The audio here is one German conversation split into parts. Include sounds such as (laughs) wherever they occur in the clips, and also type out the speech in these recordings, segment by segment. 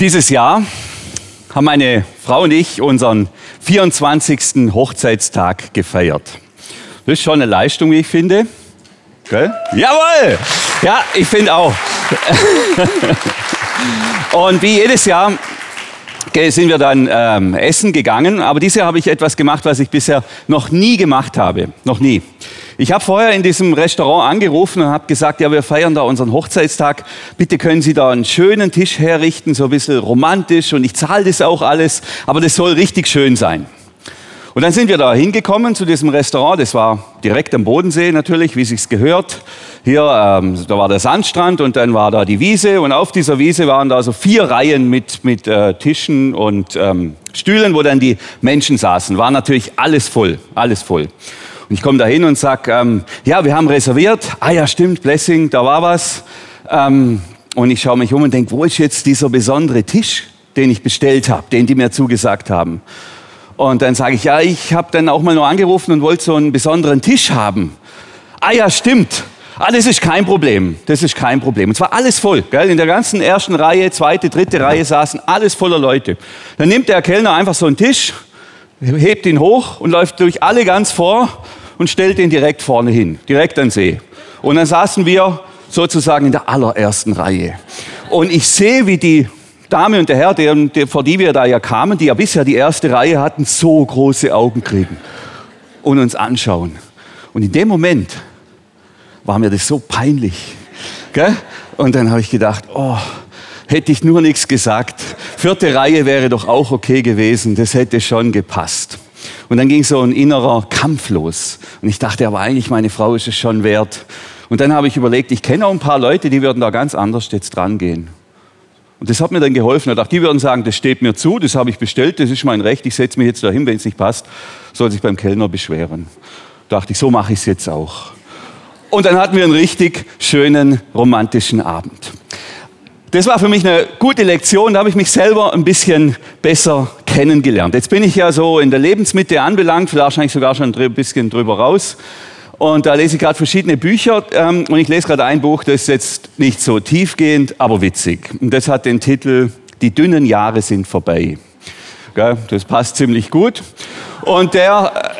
Dieses Jahr haben meine Frau und ich unseren 24. Hochzeitstag gefeiert. Das ist schon eine Leistung, wie ich finde. Gell? Jawohl! Ja, ich finde auch. (laughs) und wie jedes Jahr sind wir dann ähm, essen gegangen, aber dieses Jahr habe ich etwas gemacht, was ich bisher noch nie gemacht habe. Noch nie. Ich habe vorher in diesem Restaurant angerufen und habe gesagt, ja, wir feiern da unseren Hochzeitstag. Bitte können Sie da einen schönen Tisch herrichten, so ein bisschen romantisch und ich zahle das auch alles, aber das soll richtig schön sein. Und dann sind wir da hingekommen zu diesem Restaurant. Das war direkt am Bodensee natürlich, wie sich's gehört. Hier, ähm, da war der Sandstrand und dann war da die Wiese und auf dieser Wiese waren da so vier Reihen mit, mit äh, Tischen und ähm, Stühlen, wo dann die Menschen saßen. War natürlich alles voll, alles voll. Und ich komme da hin und sage, ähm, ja, wir haben reserviert. Ah ja, stimmt, Blessing, da war was. Ähm, und ich schaue mich um und denke, wo ist jetzt dieser besondere Tisch, den ich bestellt habe, den die mir zugesagt haben? Und dann sage ich, ja, ich habe dann auch mal nur angerufen und wollte so einen besonderen Tisch haben. Ah ja, stimmt. Ah, das ist kein Problem. Das ist kein Problem. Und zwar alles voll. Gell? In der ganzen ersten Reihe, zweite, dritte Reihe saßen alles voller Leute. Dann nimmt der Kellner einfach so einen Tisch, hebt ihn hoch und läuft durch alle ganz vor und stellt ihn direkt vorne hin, direkt an See. Und dann saßen wir sozusagen in der allerersten Reihe. Und ich sehe, wie die Dame und der Herr, der, der, vor die wir da ja kamen, die ja bisher die erste Reihe hatten, so große Augen kriegen und uns anschauen. Und in dem Moment war mir das so peinlich. Gell? Und dann habe ich gedacht, oh, hätte ich nur nichts gesagt. Vierte Reihe wäre doch auch okay gewesen, das hätte schon gepasst. Und dann ging so ein innerer Kampf los. Und ich dachte, aber eigentlich, meine Frau ist es schon wert. Und dann habe ich überlegt, ich kenne auch ein paar Leute, die würden da ganz anders jetzt dran gehen. Und das hat mir dann geholfen. Ich dachte, die würden sagen, das steht mir zu, das habe ich bestellt, das ist mein Recht, ich setze mich jetzt dahin, wenn es nicht passt, soll sich beim Kellner beschweren. Da dachte ich, so mache ich es jetzt auch. Und dann hatten wir einen richtig schönen romantischen Abend. Das war für mich eine gute Lektion, da habe ich mich selber ein bisschen besser kennengelernt. Jetzt bin ich ja so in der Lebensmitte anbelangt, wahrscheinlich sogar schon ein bisschen drüber raus. Und da lese ich gerade verschiedene Bücher ähm, und ich lese gerade ein Buch, das ist jetzt nicht so tiefgehend, aber witzig. Und das hat den Titel Die dünnen Jahre sind vorbei. Gell? Das passt ziemlich gut. Und der,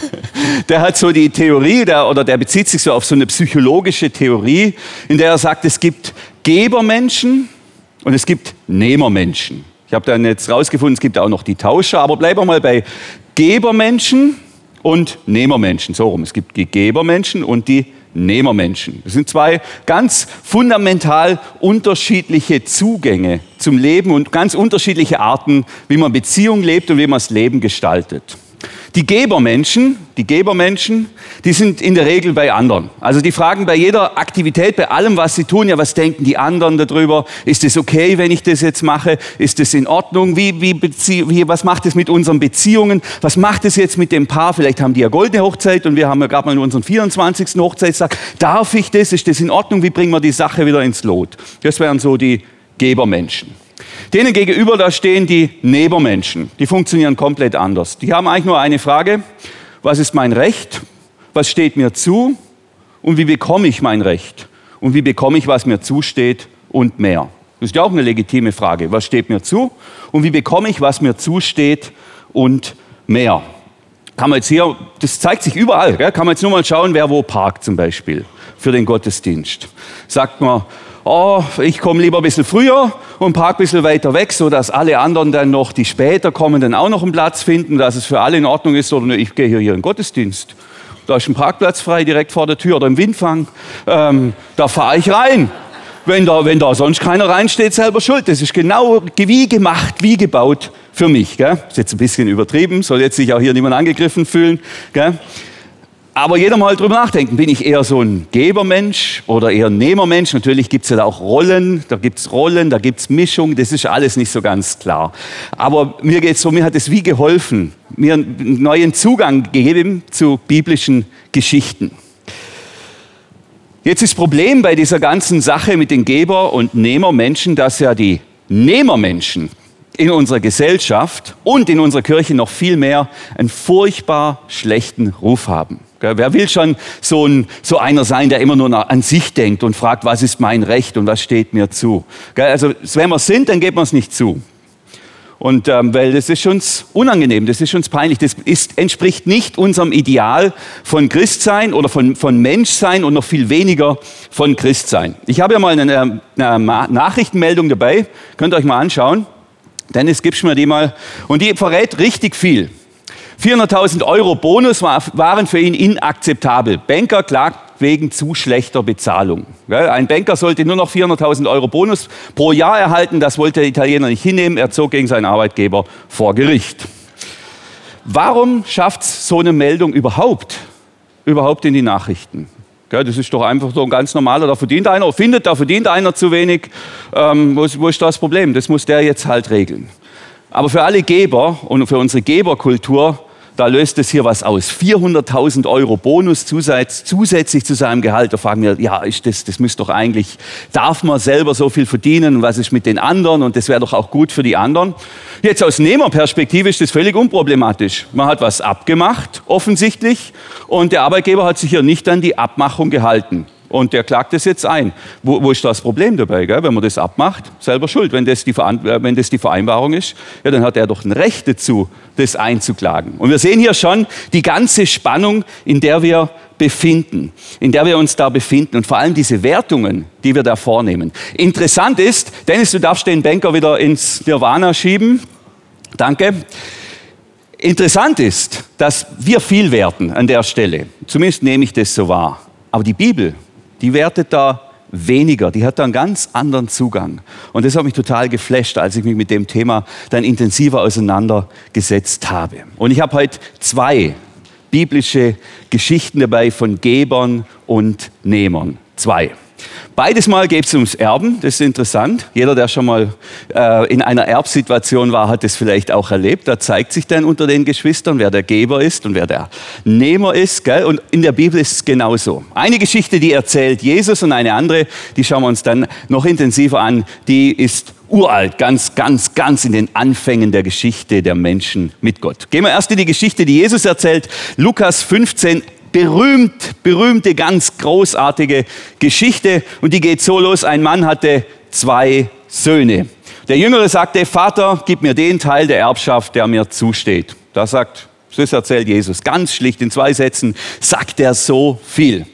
(laughs) der hat so die Theorie, der, oder der bezieht sich so auf so eine psychologische Theorie, in der er sagt, es gibt Gebermenschen und es gibt Nehmermenschen. Ich habe dann jetzt rausgefunden, es gibt auch noch die Tauscher, aber bleiben wir mal bei Gebermenschen und Nehmermenschen. So rum. Es gibt die Gebermenschen und die Nehmermenschen. Das sind zwei ganz fundamental unterschiedliche Zugänge zum Leben und ganz unterschiedliche Arten, wie man Beziehung lebt und wie man das Leben gestaltet. Die Gebermenschen, die Gebermenschen, die sind in der Regel bei anderen. Also die fragen bei jeder Aktivität, bei allem, was sie tun, ja, was denken die anderen darüber? Ist es okay, wenn ich das jetzt mache? Ist es in Ordnung? Wie, wie, wie, was macht es mit unseren Beziehungen? Was macht es jetzt mit dem Paar? Vielleicht haben die ja goldene Hochzeit und wir haben ja gerade mal unseren 24. Hochzeitstag. Darf ich das? Ist das in Ordnung? Wie bringen wir die Sache wieder ins Lot? Das wären so die Gebermenschen. Denen gegenüber, da stehen die Nebermenschen. Die funktionieren komplett anders. Die haben eigentlich nur eine Frage. Was ist mein Recht? Was steht mir zu? Und wie bekomme ich mein Recht? Und wie bekomme ich, was mir zusteht und mehr? Das ist ja auch eine legitime Frage. Was steht mir zu? Und wie bekomme ich, was mir zusteht und mehr? Kann man jetzt hier, das zeigt sich überall, gell? kann man jetzt nur mal schauen, wer wo parkt zum Beispiel für den Gottesdienst. Sagt man, oh, ich komme lieber ein bisschen früher und park ein bisschen weiter weg, so dass alle anderen dann noch, die später kommen, dann auch noch einen Platz finden, dass es für alle in Ordnung ist. Oder ich gehe hier, hier in den Gottesdienst. Da ist ein Parkplatz frei direkt vor der Tür oder im Windfang. Ähm, da fahre ich rein. Wenn da, wenn da sonst keiner reinsteht, selber schuld. Das ist genau wie gemacht, wie gebaut für mich. Gell? Ist jetzt ein bisschen übertrieben, soll jetzt sich auch hier niemand angegriffen fühlen. Gell? Aber jeder mal drüber nachdenken, bin ich eher so ein Gebermensch oder eher ein Nehmermensch? Natürlich gibt es ja auch Rollen, da gibt es Rollen, da gibt es Mischung, das ist alles nicht so ganz klar. Aber mir geht es so, mir hat es wie geholfen, mir einen neuen Zugang gegeben zu biblischen Geschichten. Jetzt ist das Problem bei dieser ganzen Sache mit den Geber- und Nehmermenschen, dass ja die Nehmermenschen in unserer Gesellschaft und in unserer Kirche noch viel mehr einen furchtbar schlechten Ruf haben. Wer will schon so, ein, so einer sein, der immer nur an sich denkt und fragt, was ist mein Recht und was steht mir zu? Also wenn wir sind, dann geht man es nicht zu. Und ähm, weil das ist uns unangenehm, das ist uns peinlich, das ist, entspricht nicht unserem Ideal von Christsein oder von, von Menschsein und noch viel weniger von Christsein. Ich habe ja mal eine, eine Nachrichtenmeldung dabei, könnt ihr euch mal anschauen. Dennis, gibst mir die mal. Und die verrät richtig viel. 400.000 Euro Bonus waren für ihn inakzeptabel. Banker klagt wegen zu schlechter Bezahlung. Ein Banker sollte nur noch 400.000 Euro Bonus pro Jahr erhalten. Das wollte der Italiener nicht hinnehmen. Er zog gegen seinen Arbeitgeber vor Gericht. Warum schafft so eine Meldung überhaupt, überhaupt in die Nachrichten? Das ist doch einfach so ein ganz normaler, da verdient einer, findet, da verdient einer zu wenig. Ähm, wo, ist, wo ist das Problem? Das muss der jetzt halt regeln. Aber für alle Geber und für unsere Geberkultur da löst es hier was aus. 400.000 Euro Bonus zusätzlich zu seinem Gehalt. Da fragen wir, ja, ist das, das müsste doch eigentlich, darf man selber so viel verdienen und was ist mit den anderen und das wäre doch auch gut für die anderen. Jetzt aus Nehmerperspektive ist das völlig unproblematisch. Man hat was abgemacht, offensichtlich, und der Arbeitgeber hat sich hier nicht an die Abmachung gehalten. Und der klagt das jetzt ein. Wo, wo ist das Problem dabei? Gell? Wenn man das abmacht, selber schuld. Wenn das, die äh, wenn das die Vereinbarung ist, ja, dann hat er doch ein Recht dazu, das einzuklagen. Und wir sehen hier schon die ganze Spannung, in der wir befinden, in der wir uns da befinden und vor allem diese Wertungen, die wir da vornehmen. Interessant ist, Dennis, du darfst den Banker wieder ins Nirvana schieben. Danke. Interessant ist, dass wir viel werten an der Stelle. Zumindest nehme ich das so wahr. Aber die Bibel die wertet da weniger, die hat da einen ganz anderen Zugang. Und das hat mich total geflasht, als ich mich mit dem Thema dann intensiver auseinandergesetzt habe. Und ich habe heute zwei biblische Geschichten dabei von Gebern und Nehmern. Zwei. Beides Mal geht es ums Erben, das ist interessant. Jeder, der schon mal äh, in einer Erbsituation war, hat es vielleicht auch erlebt. Da zeigt sich dann unter den Geschwistern, wer der Geber ist und wer der Nehmer ist. Gell? Und in der Bibel ist es genauso. Eine Geschichte, die erzählt Jesus und eine andere, die schauen wir uns dann noch intensiver an, die ist uralt, ganz, ganz, ganz in den Anfängen der Geschichte der Menschen mit Gott. Gehen wir erst in die Geschichte, die Jesus erzählt. Lukas 15, berühmt, berühmte, ganz großartige Geschichte. Und die geht so los, ein Mann hatte zwei Söhne. Der Jüngere sagte, Vater, gib mir den Teil der Erbschaft, der mir zusteht. Da sagt, das erzählt Jesus, ganz schlicht in zwei Sätzen, sagt er so viel.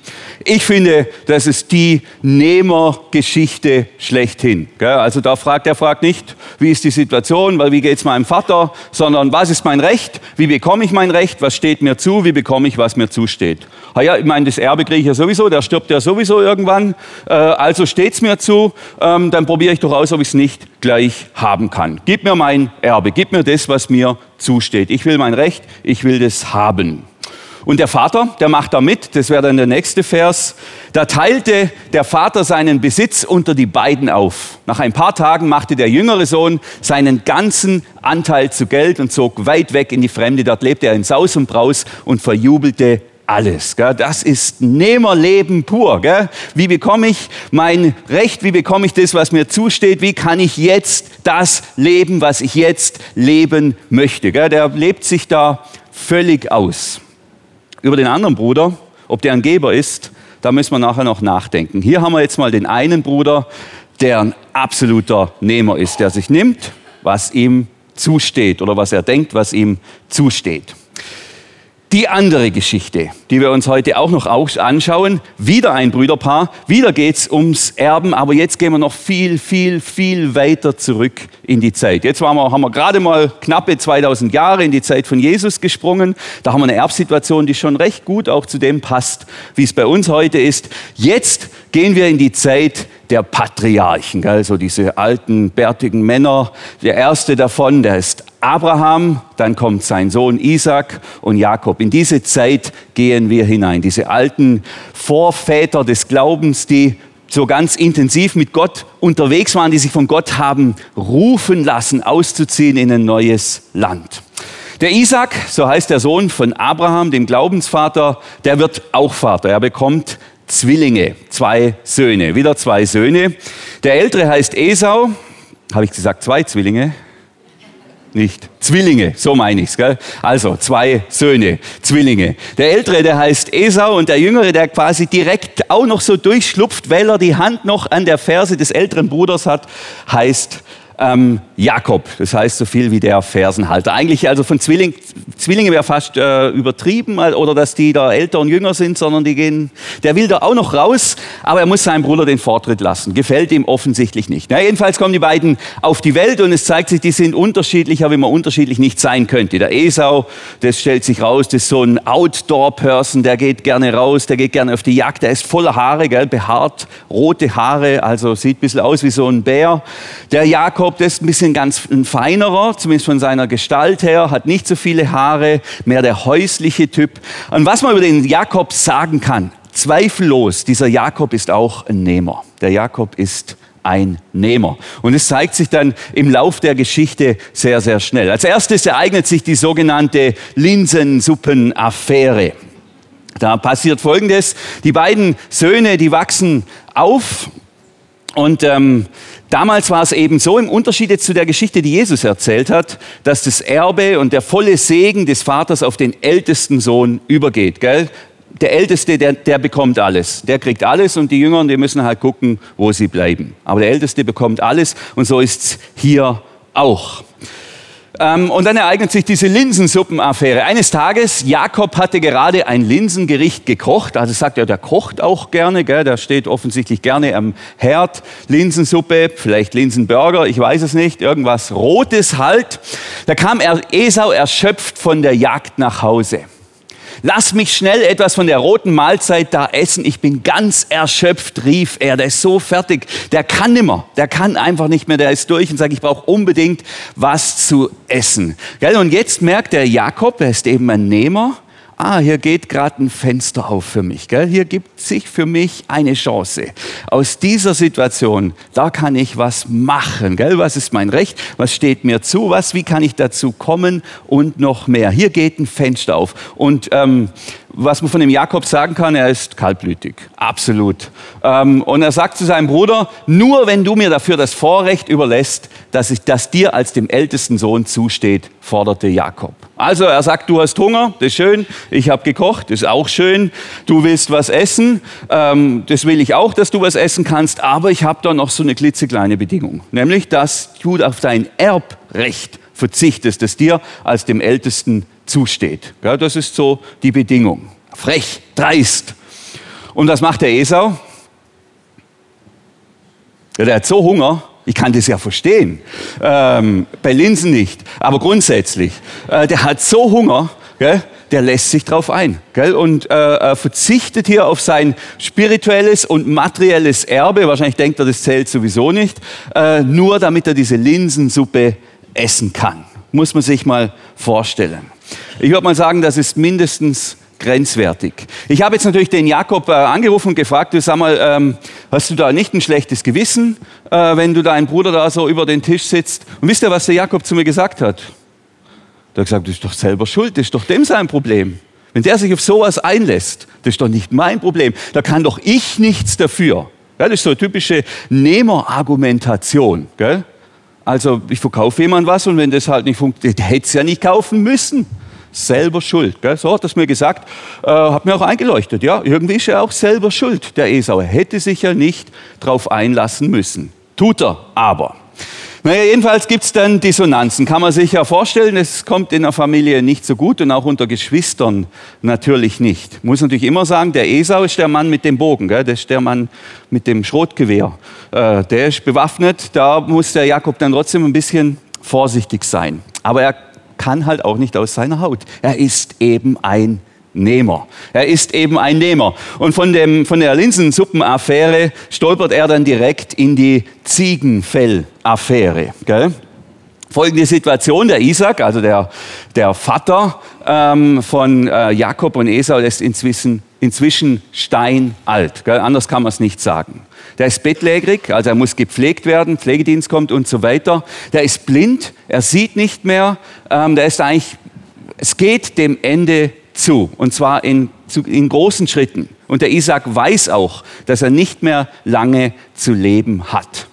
Ich finde, das ist die Nehmergeschichte schlechthin. Also da fragt er fragt nicht, wie ist die Situation, weil wie geht es meinem Vater, sondern was ist mein Recht, wie bekomme ich mein Recht, was steht mir zu, wie bekomme ich, was mir zusteht. Ja, ich meine, das Erbe kriege ich ja sowieso, der stirbt ja sowieso irgendwann, äh, also steht es mir zu, ähm, dann probiere ich doch aus, ob ich es nicht gleich haben kann. Gib mir mein Erbe, gib mir das, was mir zusteht. Ich will mein Recht, ich will das haben. Und der Vater, der macht da mit, das wäre dann der nächste Vers. Da teilte der Vater seinen Besitz unter die beiden auf. Nach ein paar Tagen machte der jüngere Sohn seinen ganzen Anteil zu Geld und zog weit weg in die Fremde. Dort lebte er in Saus und Braus und verjubelte alles. Das ist Nehmerleben pur. Wie bekomme ich mein Recht? Wie bekomme ich das, was mir zusteht? Wie kann ich jetzt das leben, was ich jetzt leben möchte? Der lebt sich da völlig aus. Über den anderen Bruder, ob der ein Geber ist, da müssen wir nachher noch nachdenken. Hier haben wir jetzt mal den einen Bruder, der ein absoluter Nehmer ist, der sich nimmt, was ihm zusteht oder was er denkt, was ihm zusteht. Die andere Geschichte, die wir uns heute auch noch anschauen, wieder ein Brüderpaar, wieder geht's ums Erben, aber jetzt gehen wir noch viel, viel, viel weiter zurück in die Zeit. Jetzt wir, haben wir gerade mal knappe 2000 Jahre in die Zeit von Jesus gesprungen. Da haben wir eine Erbsituation, die schon recht gut auch zu dem passt, wie es bei uns heute ist. Jetzt gehen wir in die Zeit der Patriarchen, also diese alten, bärtigen Männer. Der erste davon, der ist Abraham, dann kommt sein Sohn Isaac und Jakob. In diese Zeit gehen wir hinein. Diese alten Vorväter des Glaubens, die so ganz intensiv mit Gott unterwegs waren, die sich von Gott haben rufen lassen, auszuziehen in ein neues Land. Der Isaac, so heißt der Sohn von Abraham, dem Glaubensvater, der wird auch Vater. Er bekommt Zwillinge, zwei Söhne, wieder zwei Söhne. Der ältere heißt Esau, habe ich gesagt, zwei Zwillinge? nicht Zwillinge, so meine ich's. Gell? Also zwei Söhne, Zwillinge. Der ältere, der heißt Esau und der jüngere, der quasi direkt auch noch so durchschlupft, weil er die Hand noch an der Ferse des älteren Bruders hat, heißt ähm, Jakob. Das heißt so viel wie der Fersenhalter. Eigentlich also von Zwilling, Zwillinge wäre fast äh, übertrieben oder dass die da älter und jünger sind, sondern die gehen, der will da auch noch raus, aber er muss seinem Bruder den Vortritt lassen. Gefällt ihm offensichtlich nicht. Na, jedenfalls kommen die beiden auf die Welt und es zeigt sich, die sind unterschiedlicher, wie man unterschiedlich nicht sein könnte. Der Esau, das stellt sich raus, das ist so ein Outdoor-Person, der geht gerne raus, der geht gerne auf die Jagd, der ist voller Haare, gell, behaart, rote Haare, also sieht ein bisschen aus wie so ein Bär. Der Jakob Jakob, das ist ein bisschen ganz ein feinerer, zumindest von seiner Gestalt her, hat nicht so viele Haare, mehr der häusliche Typ. Und was man über den Jakob sagen kann, zweifellos, dieser Jakob ist auch ein Nehmer. Der Jakob ist ein Nehmer. Und es zeigt sich dann im Lauf der Geschichte sehr, sehr schnell. Als erstes ereignet sich die sogenannte Linsensuppenaffäre. Da passiert Folgendes. Die beiden Söhne, die wachsen auf und ähm, damals war es eben so, im Unterschied zu der Geschichte, die Jesus erzählt hat, dass das Erbe und der volle Segen des Vaters auf den ältesten Sohn übergeht. Gell? Der Älteste, der, der bekommt alles. Der kriegt alles und die Jüngeren, die müssen halt gucken, wo sie bleiben. Aber der Älteste bekommt alles und so ist es hier auch. Ähm, und dann ereignet sich diese Linsensuppenaffäre. Eines Tages, Jakob hatte gerade ein Linsengericht gekocht. Also sagt er, der kocht auch gerne, gell? der steht offensichtlich gerne am Herd. Linsensuppe, vielleicht Linsenburger, ich weiß es nicht, irgendwas Rotes halt. Da kam Esau erschöpft von der Jagd nach Hause. Lass mich schnell etwas von der roten Mahlzeit da essen. Ich bin ganz erschöpft, rief er. Der ist so fertig. Der kann nimmer. Der kann einfach nicht mehr. Der ist durch und sagt, ich brauche unbedingt was zu essen. Und jetzt merkt der Jakob, er ist eben ein Nehmer, ah, hier geht gerade ein Fenster auf für mich. Gell? Hier gibt sich für mich eine Chance. Aus dieser Situation, da kann ich was machen. Gell? Was ist mein Recht? Was steht mir zu? Was, wie kann ich dazu kommen? Und noch mehr. Hier geht ein Fenster auf. Und ähm, was man von dem Jakob sagen kann, er ist kaltblütig, absolut. Ähm, und er sagt zu seinem Bruder, nur wenn du mir dafür das Vorrecht überlässt, dass, ich, dass dir als dem ältesten Sohn zusteht, forderte Jakob. Also er sagt, du hast Hunger, das ist schön, ich habe gekocht, das ist auch schön, du willst was essen, ähm, das will ich auch, dass du was essen kannst, aber ich habe da noch so eine klitzekleine Bedingung, nämlich, dass du auf dein Erbrecht verzichtest, das dir als dem Ältesten zusteht. Ja, das ist so die Bedingung. Frech, dreist. Und was macht der Esau? Ja, der hat so Hunger, ich kann das ja verstehen. Ähm, bei Linsen nicht, aber grundsätzlich. Äh, der hat so Hunger, gell, der lässt sich drauf ein gell, und äh, verzichtet hier auf sein spirituelles und materielles Erbe. Wahrscheinlich denkt er, das zählt sowieso nicht, äh, nur damit er diese Linsensuppe essen kann. Muss man sich mal vorstellen. Ich würde mal sagen, das ist mindestens grenzwertig. Ich habe jetzt natürlich den Jakob äh, angerufen und gefragt, du sag mal, ähm, hast du da nicht ein schlechtes Gewissen, äh, wenn du deinen Bruder da so über den Tisch sitzt? Und wisst ihr, was der Jakob zu mir gesagt hat? Der hat gesagt, das ist doch selber schuld, das ist doch dem sein Problem. Wenn der sich auf sowas einlässt, das ist doch nicht mein Problem. Da kann doch ich nichts dafür. Ja, das ist so eine typische Nehmerargumentation. Gell? Also ich verkaufe jemand was und wenn das halt nicht funktioniert, hätte es ja nicht kaufen müssen. Selber schuld. Gell? So hat er es mir gesagt, äh, hat mir auch eingeleuchtet. Ja, irgendwie ist er auch selber schuld, der Esau. Hätte sich ja nicht darauf einlassen müssen. Tut er aber. Naja, jedenfalls gibt es dann Dissonanzen. Kann man sich ja vorstellen, es kommt in der Familie nicht so gut und auch unter Geschwistern natürlich nicht. Muss natürlich immer sagen, der Esau ist der Mann mit dem Bogen, gell? das ist der Mann mit dem Schrotgewehr. Äh, der ist bewaffnet, da muss der Jakob dann trotzdem ein bisschen vorsichtig sein. Aber er kann halt auch nicht aus seiner Haut. Er ist eben ein Nehmer. Er ist eben ein Nehmer. Und von, dem, von der Linsensuppenaffäre stolpert er dann direkt in die Ziegenfellaffäre. Gell? Folgende Situation, der Isaac, also der, der Vater ähm, von äh, Jakob und Esau, ist inzwischen, inzwischen steinalt. Gell? Anders kann man es nicht sagen. Der ist bettlägerig, also er muss gepflegt werden, Pflegedienst kommt und so weiter. Der ist blind, er sieht nicht mehr. Ähm, der ist eigentlich, es geht dem Ende zu, und zwar in, in großen Schritten. Und der Isaac weiß auch, dass er nicht mehr lange zu leben hat.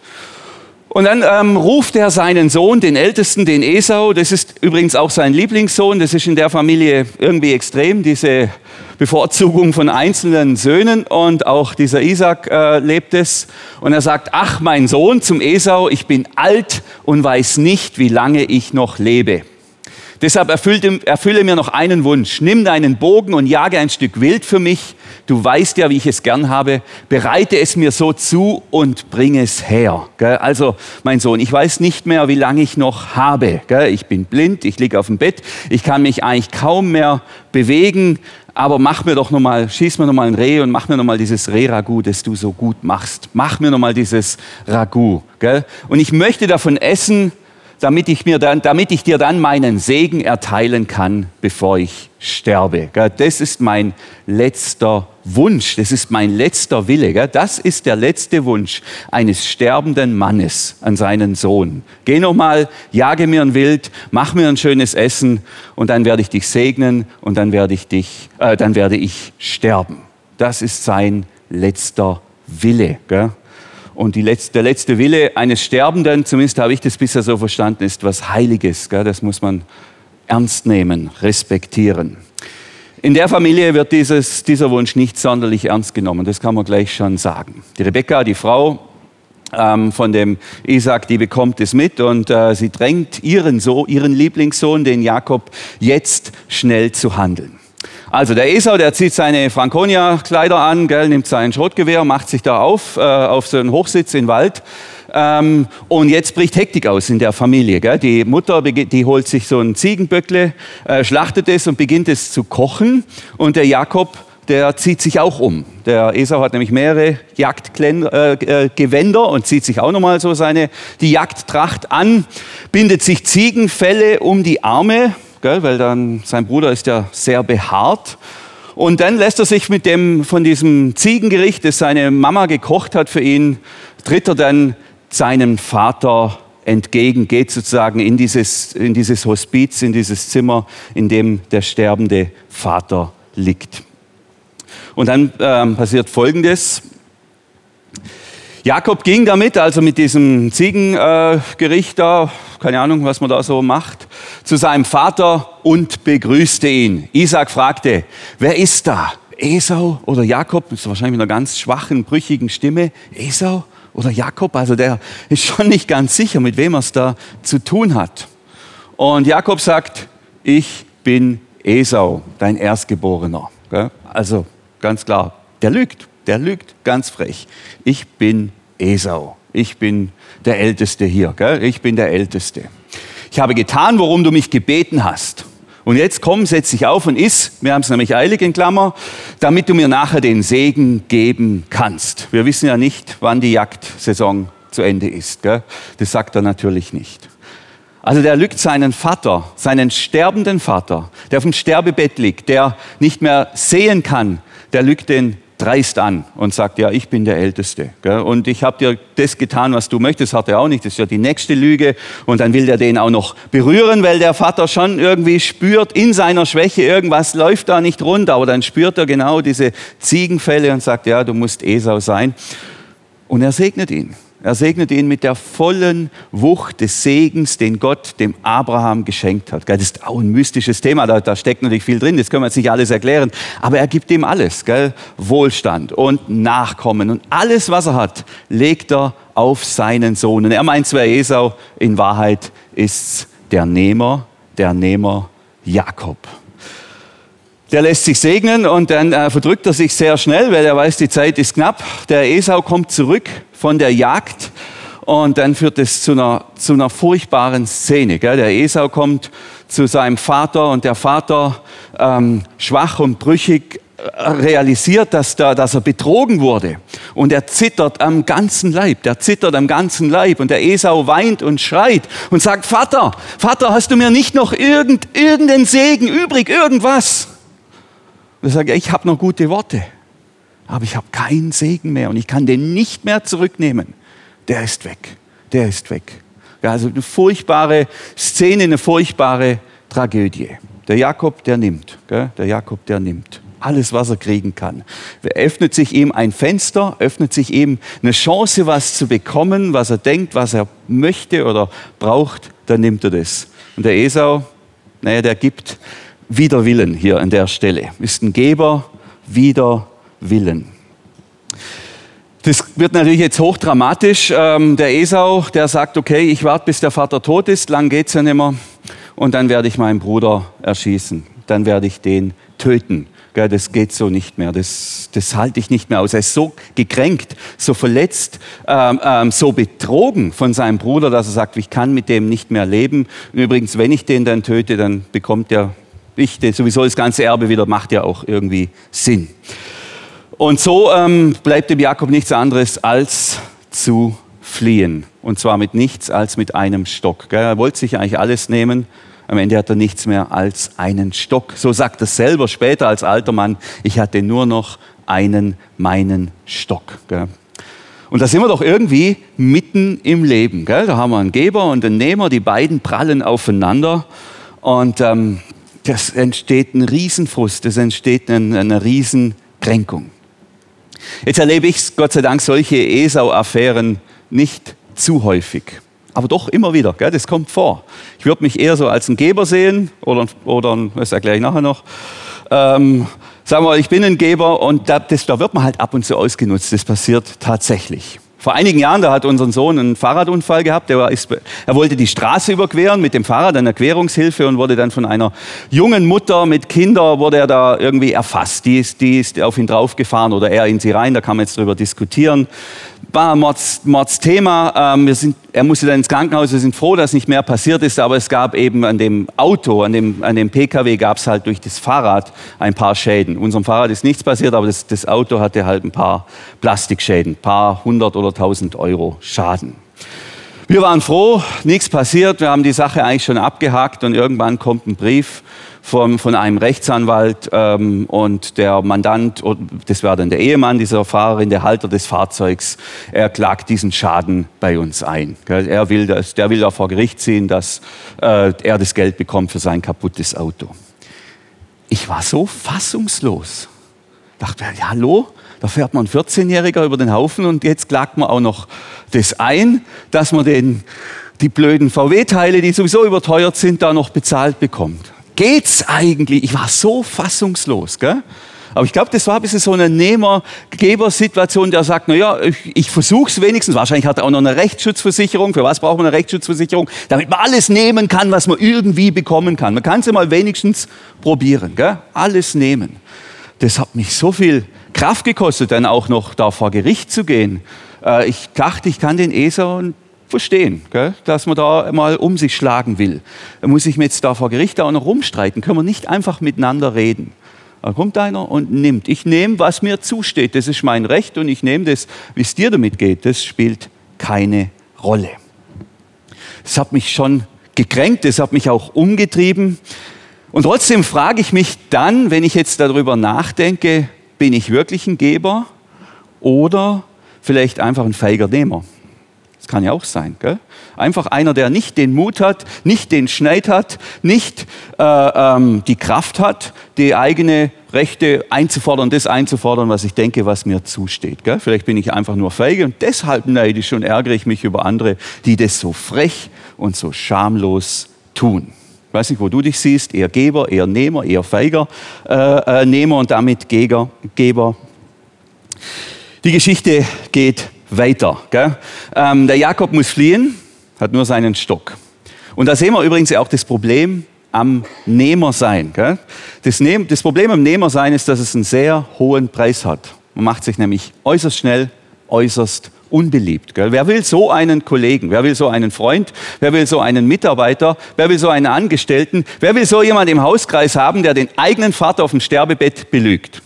Und dann ähm, ruft er seinen Sohn, den Ältesten, den Esau. Das ist übrigens auch sein Lieblingssohn. Das ist in der Familie irgendwie extrem, diese Bevorzugung von einzelnen Söhnen. Und auch dieser Isaac äh, lebt es. Und er sagt, ach mein Sohn zum Esau, ich bin alt und weiß nicht, wie lange ich noch lebe. Deshalb erfülle, mir noch einen Wunsch. Nimm deinen Bogen und jage ein Stück Wild für mich. Du weißt ja, wie ich es gern habe. Bereite es mir so zu und bring es her. Also, mein Sohn, ich weiß nicht mehr, wie lange ich noch habe. Ich bin blind, ich liege auf dem Bett, ich kann mich eigentlich kaum mehr bewegen. Aber mach mir doch nochmal, schieß mir nochmal ein Reh und mach mir nochmal dieses Reh-Ragout, das du so gut machst. Mach mir nochmal dieses Ragout. Und ich möchte davon essen, damit ich, mir dann, damit ich dir dann meinen Segen erteilen kann, bevor ich sterbe. Das ist mein letzter Wunsch, das ist mein letzter Wille. Das ist der letzte Wunsch eines sterbenden Mannes an seinen Sohn. Geh nochmal, jage mir ein Wild, mach mir ein schönes Essen und dann werde ich dich segnen und dann werde ich, dich, äh, dann werde ich sterben. Das ist sein letzter Wille. Und letzte, der letzte Wille eines Sterbenden, zumindest habe ich das bisher so verstanden, ist was Heiliges. Gell? Das muss man ernst nehmen, respektieren. In der Familie wird dieses, dieser Wunsch nicht sonderlich ernst genommen, das kann man gleich schon sagen. Die Rebekka, die Frau ähm, von dem Isaac, die bekommt es mit und äh, sie drängt ihren, so, ihren Lieblingssohn, den Jakob, jetzt schnell zu handeln. Also der Esau, der zieht seine Franconia-Kleider an, gell, nimmt sein Schrotgewehr, macht sich da auf, äh, auf so einen Hochsitz im Wald. Ähm, und jetzt bricht Hektik aus in der Familie. Gell. Die Mutter, die holt sich so ein Ziegenböckle, äh, schlachtet es und beginnt es zu kochen. Und der Jakob, der zieht sich auch um. Der Esau hat nämlich mehrere Jagdgewänder äh, äh und zieht sich auch nochmal so seine, die Jagdtracht an, bindet sich Ziegenfelle um die Arme, gell, weil dann sein Bruder ist ja sehr behaart. Und dann lässt er sich mit dem, von diesem Ziegengericht, das seine Mama gekocht hat für ihn, tritt er dann seinem Vater entgegen, geht sozusagen in dieses, in dieses Hospiz, in dieses Zimmer, in dem der sterbende Vater liegt. Und dann ähm, passiert Folgendes. Jakob ging damit, also mit diesem Ziegengericht da, keine Ahnung, was man da so macht, zu seinem Vater und begrüßte ihn. Isaac fragte, wer ist da? Esau oder Jakob? Das ist wahrscheinlich mit einer ganz schwachen, brüchigen Stimme. Esau oder Jakob? Also der ist schon nicht ganz sicher, mit wem er es da zu tun hat. Und Jakob sagt, ich bin Esau, dein Erstgeborener. Also ganz klar, der lügt. Der lügt ganz frech. Ich bin Esau. Ich bin der Älteste hier. Gell? Ich bin der Älteste. Ich habe getan, worum du mich gebeten hast. Und jetzt komm, setz dich auf und iss. Wir haben es nämlich eilig in Klammer, damit du mir nachher den Segen geben kannst. Wir wissen ja nicht, wann die Jagdsaison zu Ende ist. Gell? Das sagt er natürlich nicht. Also der lügt seinen Vater, seinen sterbenden Vater, der auf dem Sterbebett liegt, der nicht mehr sehen kann, der lügt den dreist an und sagt, ja, ich bin der Älteste. Gell? Und ich habe dir das getan, was du möchtest, hat er auch nicht. Das ist ja die nächste Lüge. Und dann will der den auch noch berühren, weil der Vater schon irgendwie spürt in seiner Schwäche, irgendwas läuft da nicht rund. Aber dann spürt er genau diese Ziegenfälle und sagt, ja, du musst Esau sein. Und er segnet ihn. Er segnet ihn mit der vollen Wucht des Segens, den Gott dem Abraham geschenkt hat. Das ist auch ein mystisches Thema, da, da steckt natürlich viel drin, das können wir jetzt nicht alles erklären. Aber er gibt ihm alles, gell? Wohlstand und Nachkommen und alles, was er hat, legt er auf seinen Sohn. Und er meint zwar Esau, in Wahrheit ist der Nehmer, der Nehmer Jakob. Der lässt sich segnen und dann äh, verdrückt er sich sehr schnell, weil er weiß, die Zeit ist knapp. Der Esau kommt zurück von der Jagd und dann führt es zu einer, zu einer furchtbaren Szene. Gell? Der Esau kommt zu seinem Vater und der Vater, ähm, schwach und brüchig, äh, realisiert, dass, da, dass er betrogen wurde. Und er zittert am ganzen Leib. Der zittert am ganzen Leib. Und der Esau weint und schreit und sagt, Vater, Vater, hast du mir nicht noch irgend, irgendeinen Segen übrig, irgendwas? Und sagt, ich habe noch gute Worte aber ich habe keinen Segen mehr und ich kann den nicht mehr zurücknehmen. Der ist weg. Der ist weg. Ja, also eine furchtbare Szene, eine furchtbare Tragödie. Der Jakob, der nimmt. Gell? Der Jakob, der nimmt alles, was er kriegen kann. Öffnet sich ihm ein Fenster, öffnet sich ihm eine Chance, was zu bekommen, was er denkt, was er möchte oder braucht, dann nimmt er das. Und der Esau, naja, der gibt wider Willen hier an der Stelle. Ist ein Geber wider Willen. Das wird natürlich jetzt hochdramatisch. Ähm, der Esau, der sagt, okay, ich warte, bis der Vater tot ist, lang geht's ja nicht mehr. Und dann werde ich meinen Bruder erschießen. Dann werde ich den töten. Das geht so nicht mehr. Das, das halte ich nicht mehr aus. Er ist so gekränkt, so verletzt, ähm, ähm, so betrogen von seinem Bruder, dass er sagt, ich kann mit dem nicht mehr leben. Und übrigens, wenn ich den dann töte, dann bekommt er ich sowieso das ganze Erbe wieder. Macht ja auch irgendwie Sinn. Und so ähm, bleibt dem Jakob nichts anderes als zu fliehen. Und zwar mit nichts als mit einem Stock. Er wollte sich eigentlich alles nehmen, am Ende hat er nichts mehr als einen Stock. So sagt er selber später als alter Mann, ich hatte nur noch einen, meinen Stock. Und da sind wir doch irgendwie mitten im Leben. Da haben wir einen Geber und einen Nehmer, die beiden prallen aufeinander. Und ähm, das entsteht ein Riesenfrust, es entsteht eine, eine Riesenkränkung. Jetzt erlebe ich Gott sei Dank solche Esau-Affären nicht zu häufig aber doch immer wieder, gell, das kommt vor. Ich würde mich eher so als ein Geber sehen oder, oder das erkläre ich nachher noch. Ähm, sagen wir mal, ich bin ein Geber und da, das, da wird man halt ab und zu ausgenutzt. Das passiert tatsächlich. Vor einigen Jahren, da hat unser Sohn einen Fahrradunfall gehabt. Er, ist, er, wollte die Straße überqueren mit dem Fahrrad, eine Erklärungshilfe und wurde dann von einer jungen Mutter mit Kindern, wurde er da irgendwie erfasst. Die ist, die ist auf ihn draufgefahren oder er in sie rein, da kann man jetzt drüber diskutieren war Mords, Mordsthema. Ähm, wir sind, er musste dann ins Krankenhaus. Wir sind froh, dass nicht mehr passiert ist. Aber es gab eben an dem Auto, an dem, an dem PKW, gab es halt durch das Fahrrad ein paar Schäden. Unserem Fahrrad ist nichts passiert, aber das, das Auto hatte halt ein paar Plastikschäden, ein paar hundert oder tausend Euro Schaden. Wir waren froh, nichts passiert. Wir haben die Sache eigentlich schon abgehakt und irgendwann kommt ein Brief von, von einem Rechtsanwalt ähm, und der Mandant, das war dann der Ehemann dieser Fahrerin, der Halter des Fahrzeugs, er klagt diesen Schaden bei uns ein. Er will das, der will da vor Gericht ziehen, dass äh, er das Geld bekommt für sein kaputtes Auto. Ich war so fassungslos. Dachte, ja, hallo, da fährt man ein 14-Jähriger über den Haufen und jetzt klagt man auch noch das ein, dass man den, die blöden VW-Teile, die sowieso überteuert sind, da noch bezahlt bekommt geht's eigentlich? Ich war so fassungslos, gell? Aber ich glaube, das war ein bisschen so eine Nehmer-Geber-Situation, der sagt, naja, ich, ich versuche es wenigstens. Wahrscheinlich hat er auch noch eine Rechtsschutzversicherung. Für was braucht man eine Rechtsschutzversicherung? Damit man alles nehmen kann, was man irgendwie bekommen kann. Man kann es ja mal wenigstens probieren. Gell? Alles nehmen. Das hat mich so viel Kraft gekostet, dann auch noch da vor Gericht zu gehen. Äh, ich dachte, ich kann den ESA verstehen, dass man da mal um sich schlagen will. Da muss ich mir jetzt da vor Gericht auch noch rumstreiten. Können wir nicht einfach miteinander reden. Da kommt einer und nimmt. Ich nehme, was mir zusteht. Das ist mein Recht und ich nehme das, wie es dir damit geht. Das spielt keine Rolle. Das hat mich schon gekränkt, das hat mich auch umgetrieben. Und trotzdem frage ich mich dann, wenn ich jetzt darüber nachdenke, bin ich wirklich ein Geber oder vielleicht einfach ein feiger Nehmer? Das kann ja auch sein. Gell? Einfach einer, der nicht den Mut hat, nicht den Schneid hat, nicht äh, ähm, die Kraft hat, die eigene Rechte einzufordern, das einzufordern, was ich denke, was mir zusteht. Gell? Vielleicht bin ich einfach nur feige und deshalb neidisch und ärgere ich mich über andere, die das so frech und so schamlos tun. Weiß nicht, wo du dich siehst, eher Geber, eher Nehmer, eher feiger äh, äh, Nehmer und damit Geger, Geber. Die Geschichte geht weiter. Ähm, der Jakob muss fliehen, hat nur seinen Stock. Und da sehen wir übrigens auch das Problem am Nehmersein. Gell? Das, Nehm, das Problem am Nehmersein ist, dass es einen sehr hohen Preis hat. Man macht sich nämlich äußerst schnell, äußerst unbeliebt. Gell? Wer will so einen Kollegen? Wer will so einen Freund? Wer will so einen Mitarbeiter? Wer will so einen Angestellten? Wer will so jemanden im Hauskreis haben, der den eigenen Vater auf dem Sterbebett belügt?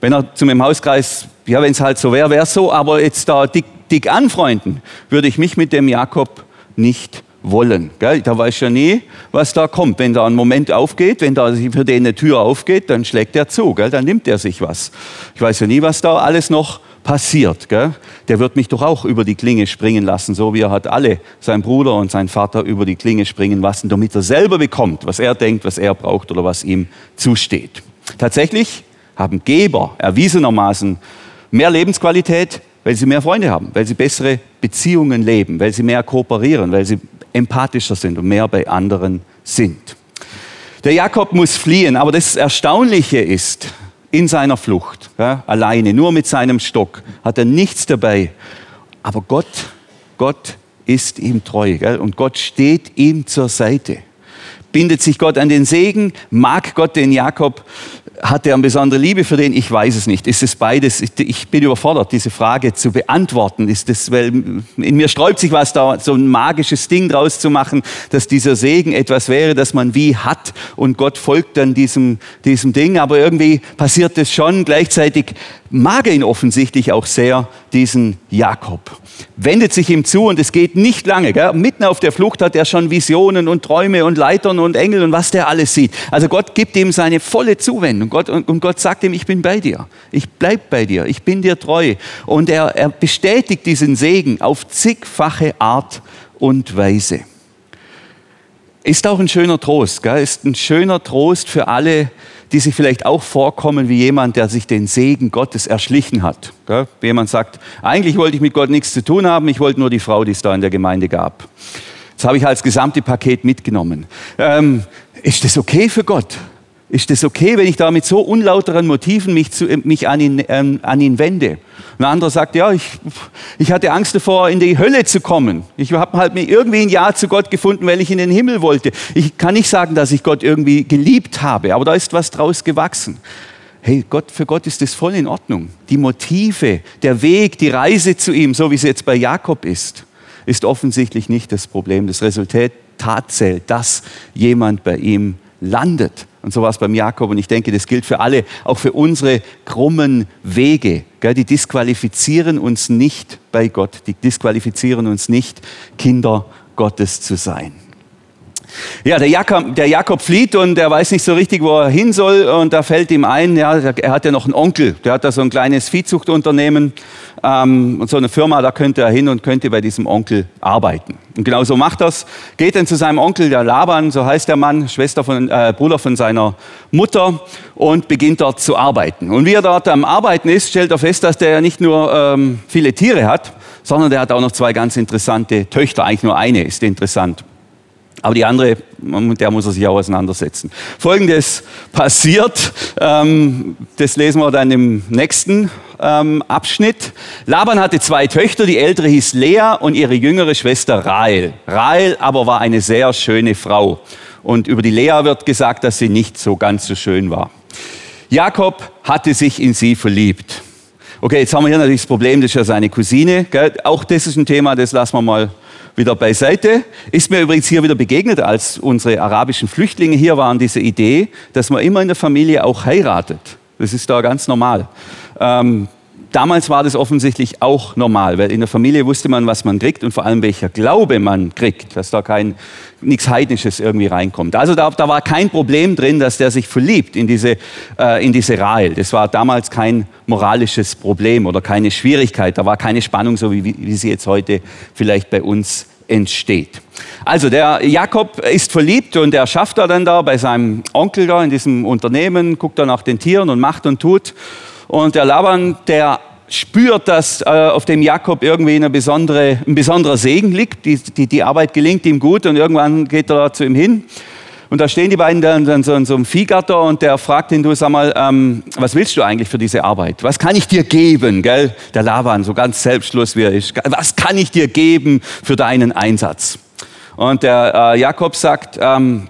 Wenn er zu meinem Hauskreis ja, wenn es halt so wäre, wäre es so, aber jetzt da dick, dick anfreunden, würde ich mich mit dem Jakob nicht wollen. Gell? Da weiß ja nie, was da kommt. Wenn da ein Moment aufgeht, wenn da für den eine Tür aufgeht, dann schlägt er zu, gell? dann nimmt er sich was. Ich weiß ja nie, was da alles noch passiert. Gell? Der wird mich doch auch über die Klinge springen lassen, so wie er hat alle, sein Bruder und sein Vater, über die Klinge springen lassen, damit er selber bekommt, was er denkt, was er braucht oder was ihm zusteht. Tatsächlich haben Geber erwiesenermaßen mehr Lebensqualität, weil sie mehr Freunde haben, weil sie bessere Beziehungen leben, weil sie mehr kooperieren, weil sie empathischer sind und mehr bei anderen sind. Der Jakob muss fliehen, aber das Erstaunliche ist, in seiner Flucht, ja, alleine, nur mit seinem Stock, hat er nichts dabei. Aber Gott, Gott ist ihm treu gell? und Gott steht ihm zur Seite. Bindet sich Gott an den Segen? Mag Gott den Jakob? Hat er eine besondere Liebe für den? Ich weiß es nicht. Ist es beides? Ich bin überfordert, diese Frage zu beantworten. Ist das, weil in mir sträubt sich was da, so ein magisches Ding draus zu machen, dass dieser Segen etwas wäre, das man wie hat und Gott folgt dann diesem, diesem Ding. Aber irgendwie passiert es schon. Gleichzeitig mag er ihn offensichtlich auch sehr, diesen Jakob. Wendet sich ihm zu und es geht nicht lange. Gell? Mitten auf der Flucht hat er schon Visionen und Träume und Leitern und Engel und was der alles sieht. Also Gott gibt ihm seine volle Zuwendung. Gott, und, Gott sagt ihm, ich bin bei dir. Ich bleib bei dir. Ich bin dir treu. Und er, er bestätigt diesen Segen auf zigfache Art und Weise. Ist auch ein schöner Trost. Gell? Ist ein schöner Trost für alle, die sich vielleicht auch vorkommen wie jemand, der sich den Segen Gottes erschlichen hat. Gell? Jemand sagt, eigentlich wollte ich mit Gott nichts zu tun haben, ich wollte nur die Frau, die es da in der Gemeinde gab. Das habe ich als gesamte Paket mitgenommen. Ähm, ist das okay für Gott? Ist das okay, wenn ich da mit so unlauteren Motiven mich, zu, mich an, ihn, ähm, an ihn wende? Ein anderer sagt, ja, ich, ich hatte Angst davor, in die Hölle zu kommen. Ich habe halt mir irgendwie ein Ja zu Gott gefunden, weil ich in den Himmel wollte. Ich kann nicht sagen, dass ich Gott irgendwie geliebt habe, aber da ist was draus gewachsen. Hey, Gott, für Gott ist das voll in Ordnung. Die Motive, der Weg, die Reise zu ihm, so wie es jetzt bei Jakob ist, ist offensichtlich nicht das Problem. Das Resultat zählt, dass jemand bei ihm landet. Und so war es beim Jakob. Und ich denke, das gilt für alle, auch für unsere krummen Wege. Die disqualifizieren uns nicht bei Gott. Die disqualifizieren uns nicht, Kinder Gottes zu sein. Ja, der Jakob, der Jakob flieht und er weiß nicht so richtig, wo er hin soll. Und da fällt ihm ein, ja, er hat ja noch einen Onkel, der hat da so ein kleines Viehzuchtunternehmen ähm, und so eine Firma, da könnte er hin und könnte bei diesem Onkel arbeiten. Und genau so macht das. Geht dann zu seinem Onkel, der Laban, so heißt der Mann, Schwester von, äh, Bruder von seiner Mutter, und beginnt dort zu arbeiten. Und wie er dort am Arbeiten ist, stellt er fest, dass der ja nicht nur ähm, viele Tiere hat, sondern der hat auch noch zwei ganz interessante Töchter. Eigentlich nur eine ist interessant. Aber die andere, mit der muss er sich auch auseinandersetzen. Folgendes passiert, ähm, das lesen wir dann im nächsten ähm, Abschnitt. Laban hatte zwei Töchter, die ältere hieß Lea und ihre jüngere Schwester Rahel. Rahel aber war eine sehr schöne Frau. Und über die Lea wird gesagt, dass sie nicht so ganz so schön war. Jakob hatte sich in sie verliebt. Okay, jetzt haben wir hier natürlich das Problem, das ist ja seine Cousine. Gell? Auch das ist ein Thema, das lassen wir mal wieder beiseite. Ist mir übrigens hier wieder begegnet, als unsere arabischen Flüchtlinge hier waren, diese Idee, dass man immer in der Familie auch heiratet. Das ist da ganz normal. Ähm, damals war das offensichtlich auch normal, weil in der Familie wusste man, was man kriegt und vor allem welcher Glaube man kriegt, dass da kein nichts Heidnisches irgendwie reinkommt. Also da, da war kein Problem drin, dass der sich verliebt in diese, äh, in diese Rahel. Das war damals kein moralisches Problem oder keine Schwierigkeit. Da war keine Spannung, so wie, wie sie jetzt heute vielleicht bei uns entsteht. Also der Jakob ist verliebt und er schafft er dann da bei seinem Onkel da in diesem Unternehmen, guckt dann nach den Tieren und macht und tut. Und der Laban, der spürt, dass äh, auf dem Jakob irgendwie eine besondere, ein besonderer Segen liegt. Die, die, die Arbeit gelingt ihm gut und irgendwann geht er zu ihm hin. Und da stehen die beiden dann, dann so in so einem Viehgatter und der fragt ihn, du sag mal, ähm, was willst du eigentlich für diese Arbeit? Was kann ich dir geben? Gell? Der Laban, so ganz selbstlos wie er ist. Was kann ich dir geben für deinen Einsatz? Und der äh, Jakob sagt, ähm,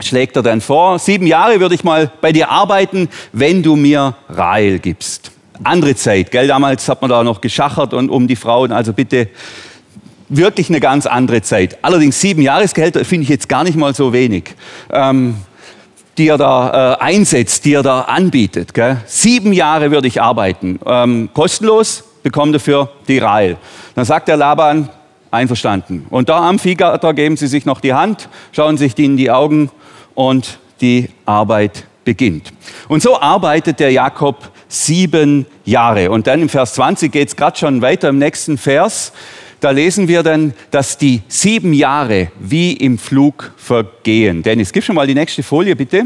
schlägt er dann vor, sieben Jahre würde ich mal bei dir arbeiten, wenn du mir Rahel gibst. Andere Zeit, gell? Damals hat man da noch geschachert und um die Frauen, also bitte wirklich eine ganz andere Zeit. Allerdings sieben Jahresgehälter finde ich jetzt gar nicht mal so wenig. Ähm, die er da äh, einsetzt, die er da anbietet. Gell? Sieben Jahre würde ich arbeiten, ähm, kostenlos, bekomme dafür die Rahel. Dann sagt der Laban, einverstanden. Und da am Viehgatter geben sie sich noch die Hand, schauen sich die in die Augen und die Arbeit beginnt. Und so arbeitet der Jakob sieben Jahre. Und dann im Vers 20 geht es gerade schon weiter im nächsten Vers. Da lesen wir dann, dass die sieben Jahre wie im Flug vergehen. Dennis, gib schon mal die nächste Folie, bitte.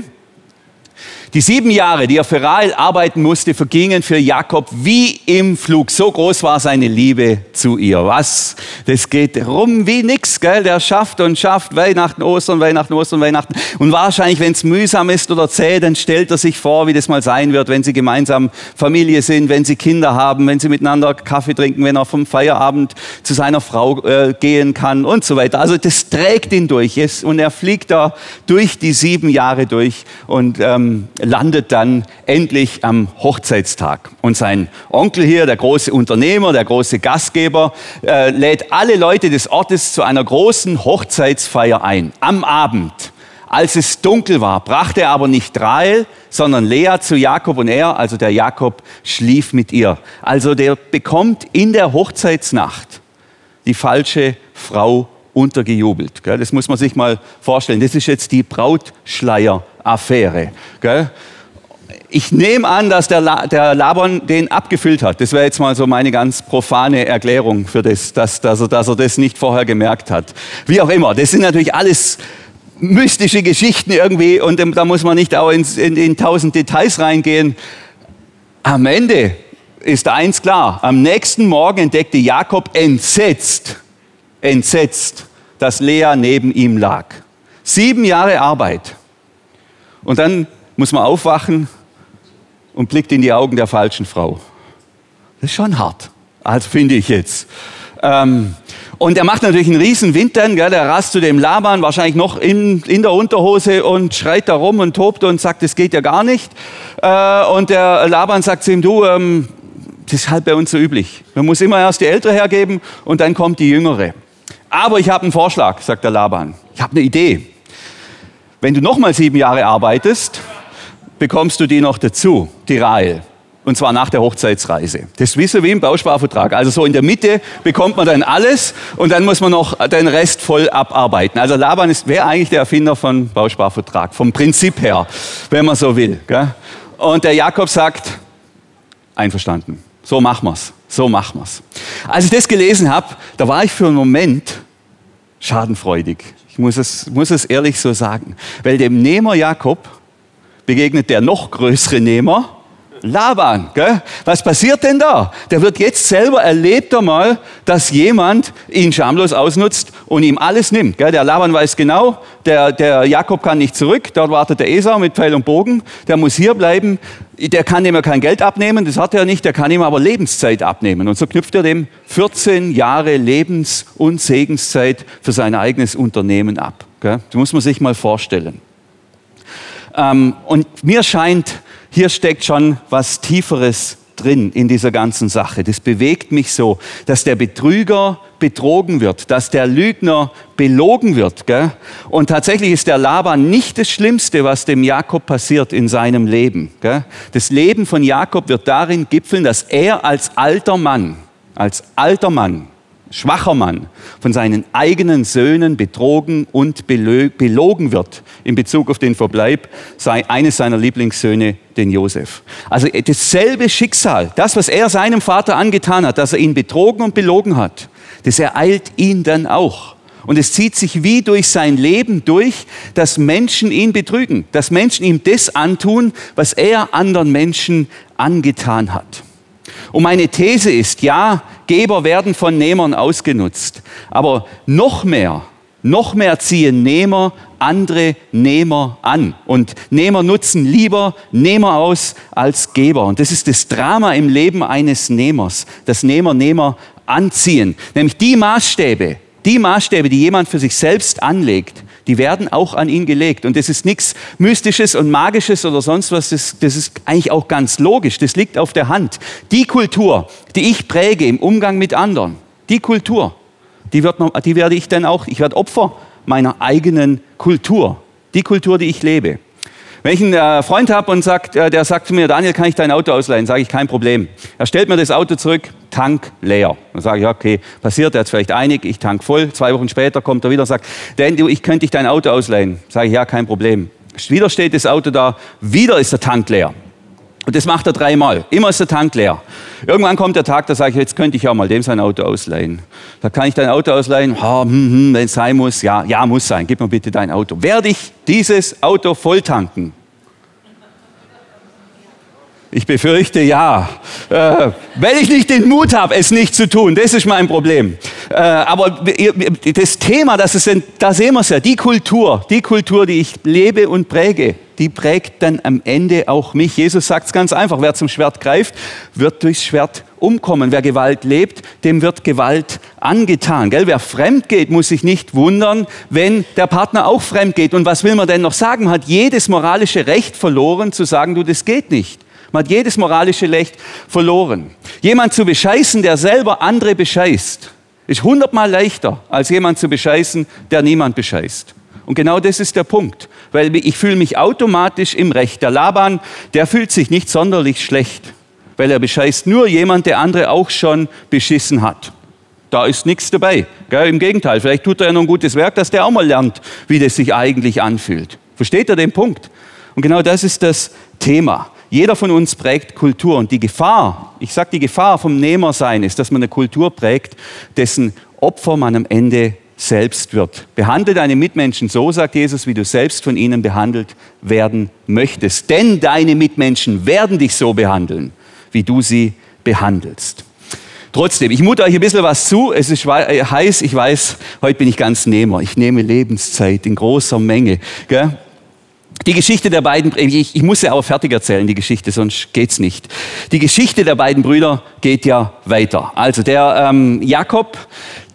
Die sieben Jahre, die er für Rahel arbeiten musste, vergingen für Jakob wie im Flug. So groß war seine Liebe zu ihr. Was? Das geht rum wie nix, gell? Der schafft und schafft Weihnachten, Ostern, Weihnachten, Ostern, Weihnachten. Und wahrscheinlich, wenn es mühsam ist oder zäh, dann stellt er sich vor, wie das mal sein wird, wenn sie gemeinsam Familie sind, wenn sie Kinder haben, wenn sie miteinander Kaffee trinken, wenn er vom Feierabend zu seiner Frau äh, gehen kann und so weiter. Also das trägt ihn durch. Und er fliegt da durch die sieben Jahre durch und ähm, landet dann endlich am Hochzeitstag. Und sein Onkel hier, der große Unternehmer, der große Gastgeber, äh, lädt alle Leute des Ortes zu einer großen Hochzeitsfeier ein. Am Abend. Als es dunkel war, brachte er aber nicht Rahel, sondern Lea zu Jakob und er, also der Jakob, schlief mit ihr. Also der bekommt in der Hochzeitsnacht die falsche Frau untergejubelt. Das muss man sich mal vorstellen. Das ist jetzt die Brautschleier-Affäre. Ich nehme an, dass der, Laban den abgefüllt hat. Das wäre jetzt mal so meine ganz profane Erklärung für das, dass, dass, er, dass er das nicht vorher gemerkt hat. Wie auch immer, das sind natürlich alles mystische Geschichten irgendwie und da muss man nicht auch ins, in, in tausend Details reingehen. Am Ende ist eins klar. Am nächsten Morgen entdeckte Jakob entsetzt, entsetzt, dass Lea neben ihm lag. Sieben Jahre Arbeit. Und dann muss man aufwachen und blickt in die Augen der falschen Frau. Das ist schon hart, also finde ich jetzt. Ähm, und er macht natürlich einen riesen Wintern, gell, der rast zu dem Laban, wahrscheinlich noch in, in der Unterhose und schreit da rum und tobt und sagt, das geht ja gar nicht. Äh, und der Laban sagt zu ihm, du, ähm, das ist halt bei uns so üblich. Man muss immer erst die Ältere hergeben und dann kommt die Jüngere. Aber ich habe einen Vorschlag, sagt der Laban. Ich habe eine Idee. Wenn du nochmal sieben Jahre arbeitest, bekommst du die noch dazu, die Rahel. Und zwar nach der Hochzeitsreise. Das ist wie im Bausparvertrag. Also so in der Mitte bekommt man dann alles und dann muss man noch den Rest voll abarbeiten. Also Laban ist, wäre eigentlich der Erfinder von Bausparvertrag, vom Prinzip her, wenn man so will. Gell? Und der Jakob sagt, einverstanden, so machen wir's, so machen wir's. Als ich das gelesen habe, da war ich für einen Moment schadenfreudig. Ich muss es, muss es ehrlich so sagen. Weil dem Nehmer Jakob begegnet der noch größere Nehmer, Laban. Gell? Was passiert denn da? Der wird jetzt selber erlebt einmal, dass jemand ihn schamlos ausnutzt und ihm alles nimmt. Gell? Der Laban weiß genau, der, der Jakob kann nicht zurück, dort wartet der Esau mit Pfeil und Bogen, der muss hier bleiben, der kann ihm ja kein Geld abnehmen, das hat er nicht, der kann ihm aber Lebenszeit abnehmen. Und so knüpft er dem 14 Jahre Lebens- und Segenszeit für sein eigenes Unternehmen ab. Gell? Das muss man sich mal vorstellen. Ähm, und mir scheint, hier steckt schon was Tieferes drin in dieser ganzen Sache. Das bewegt mich so, dass der Betrüger betrogen wird, dass der Lügner belogen wird. Gell? Und tatsächlich ist der Laban nicht das Schlimmste, was dem Jakob passiert in seinem Leben. Gell? Das Leben von Jakob wird darin gipfeln, dass er als alter Mann, als alter Mann, schwacher Mann, von seinen eigenen Söhnen betrogen und belogen wird in Bezug auf den Verbleib eines seiner Lieblingssöhne, den Josef. Also dasselbe Schicksal, das, was er seinem Vater angetan hat, dass er ihn betrogen und belogen hat, das ereilt ihn dann auch. Und es zieht sich wie durch sein Leben durch, dass Menschen ihn betrügen, dass Menschen ihm das antun, was er anderen Menschen angetan hat. Und meine These ist, ja, Geber werden von Nehmern ausgenutzt. Aber noch mehr, noch mehr ziehen Nehmer andere Nehmer an. Und Nehmer nutzen lieber Nehmer aus als Geber. Und das ist das Drama im Leben eines Nehmers, dass Nehmer Nehmer anziehen. Nämlich die Maßstäbe, die Maßstäbe, die jemand für sich selbst anlegt, die werden auch an ihn gelegt. Und das ist nichts Mystisches und Magisches oder sonst was, das, das ist eigentlich auch ganz logisch, das liegt auf der Hand. Die Kultur, die ich präge im Umgang mit anderen, die Kultur, die, wird, die werde ich dann auch, ich werde Opfer meiner eigenen Kultur, die Kultur, die ich lebe. Wenn ich einen äh, Freund habe und sagt, äh, der sagt zu mir, Daniel, kann ich dein Auto ausleihen? Sage ich, kein Problem. Er stellt mir das Auto zurück, Tank leer. Dann sage ich, okay, passiert, er hat vielleicht einig, ich tank voll. Zwei Wochen später kommt er wieder und sagt, Dan, du, ich könnte dich dein Auto ausleihen. Sage ich, ja, kein Problem. Wieder steht das Auto da, wieder ist der Tank leer. Und das macht er dreimal. Immer ist der Tank leer. Irgendwann kommt der Tag, da sage ich, jetzt könnte ich ja mal dem sein Auto ausleihen. Da kann ich dein Auto ausleihen, ha, hm, hm, wenn es sein muss. Ja, ja, muss sein. Gib mir bitte dein Auto. Werde ich dieses Auto volltanken? Ich befürchte ja, äh, weil ich nicht den Mut habe, es nicht zu tun. Das ist mein Problem. Äh, aber das Thema, das ist, da sehen wir es ja, die Kultur, die Kultur, die ich lebe und präge, die prägt dann am Ende auch mich. Jesus sagt es ganz einfach, wer zum Schwert greift, wird durchs Schwert umkommen. Wer Gewalt lebt, dem wird Gewalt angetan. Gell? Wer fremd geht, muss sich nicht wundern, wenn der Partner auch fremd geht. Und was will man denn noch sagen? Man hat jedes moralische Recht verloren, zu sagen, du, das geht nicht. Man hat jedes moralische Recht verloren. Jemand zu bescheißen, der selber andere bescheißt, ist hundertmal leichter, als jemand zu bescheißen, der niemand bescheißt. Und genau das ist der Punkt, weil ich fühle mich automatisch im Recht. Der Laban, der fühlt sich nicht sonderlich schlecht, weil er bescheißt nur jemand, der andere auch schon beschissen hat. Da ist nichts dabei. Gell? Im Gegenteil, vielleicht tut er ja noch ein gutes Werk, dass der auch mal lernt, wie das sich eigentlich anfühlt. Versteht er den Punkt? Und genau das ist das Thema. Jeder von uns prägt Kultur und die Gefahr, ich sage die Gefahr vom Nehmersein ist, dass man eine Kultur prägt, dessen Opfer man am Ende selbst wird. Behandle deine Mitmenschen so, sagt Jesus, wie du selbst von ihnen behandelt werden möchtest. Denn deine Mitmenschen werden dich so behandeln, wie du sie behandelst. Trotzdem, ich mute euch ein bisschen was zu. Es ist äh, heiß, ich weiß, heute bin ich ganz Nehmer. Ich nehme Lebenszeit in großer Menge. Gell? Die Geschichte der beiden, ich, ich muss sie aber fertig erzählen, die Geschichte, sonst geht's nicht. Die Geschichte der beiden Brüder geht ja weiter. Also der ähm, Jakob,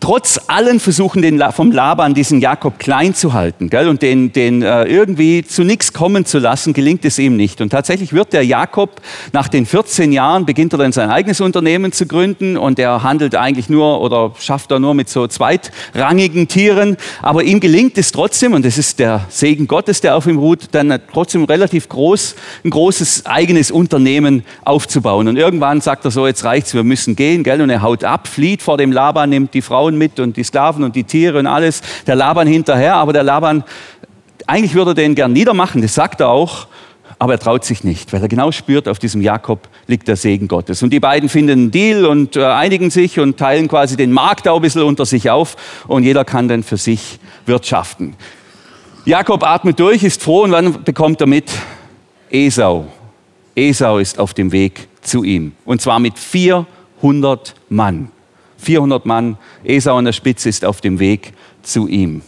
trotz allen Versuchen den, vom Laban, diesen Jakob klein zu halten gell, und den, den äh, irgendwie zu nichts kommen zu lassen, gelingt es ihm nicht. Und tatsächlich wird der Jakob nach den 14 Jahren, beginnt er dann sein eigenes Unternehmen zu gründen und er handelt eigentlich nur oder schafft er nur mit so zweitrangigen Tieren. Aber ihm gelingt es trotzdem, und das ist der Segen Gottes, der auf ihm ruht, dann trotzdem relativ groß, ein großes eigenes Unternehmen aufzubauen. Und irgendwann sagt er so, jetzt reicht's, wir müssen gehen, gell, und er haut ab, flieht vor dem Laban, nimmt die Frauen Frauen mit und die Sklaven und die Tiere und alles. Der Laban hinterher, aber der Laban, eigentlich würde er den gern niedermachen, das sagt er auch, aber er traut sich nicht, weil er genau spürt, auf diesem Jakob liegt der Segen Gottes. Und die beiden finden einen Deal und äh, einigen sich und teilen quasi den Markt auch ein bisschen unter sich auf und jeder kann dann für sich wirtschaften. Jakob atmet durch, ist froh und wann bekommt er mit? Esau. Esau ist auf dem Weg zu ihm. Und zwar mit 400 Mann. 400 Mann, Esau an der Spitze ist auf dem Weg zu ihm.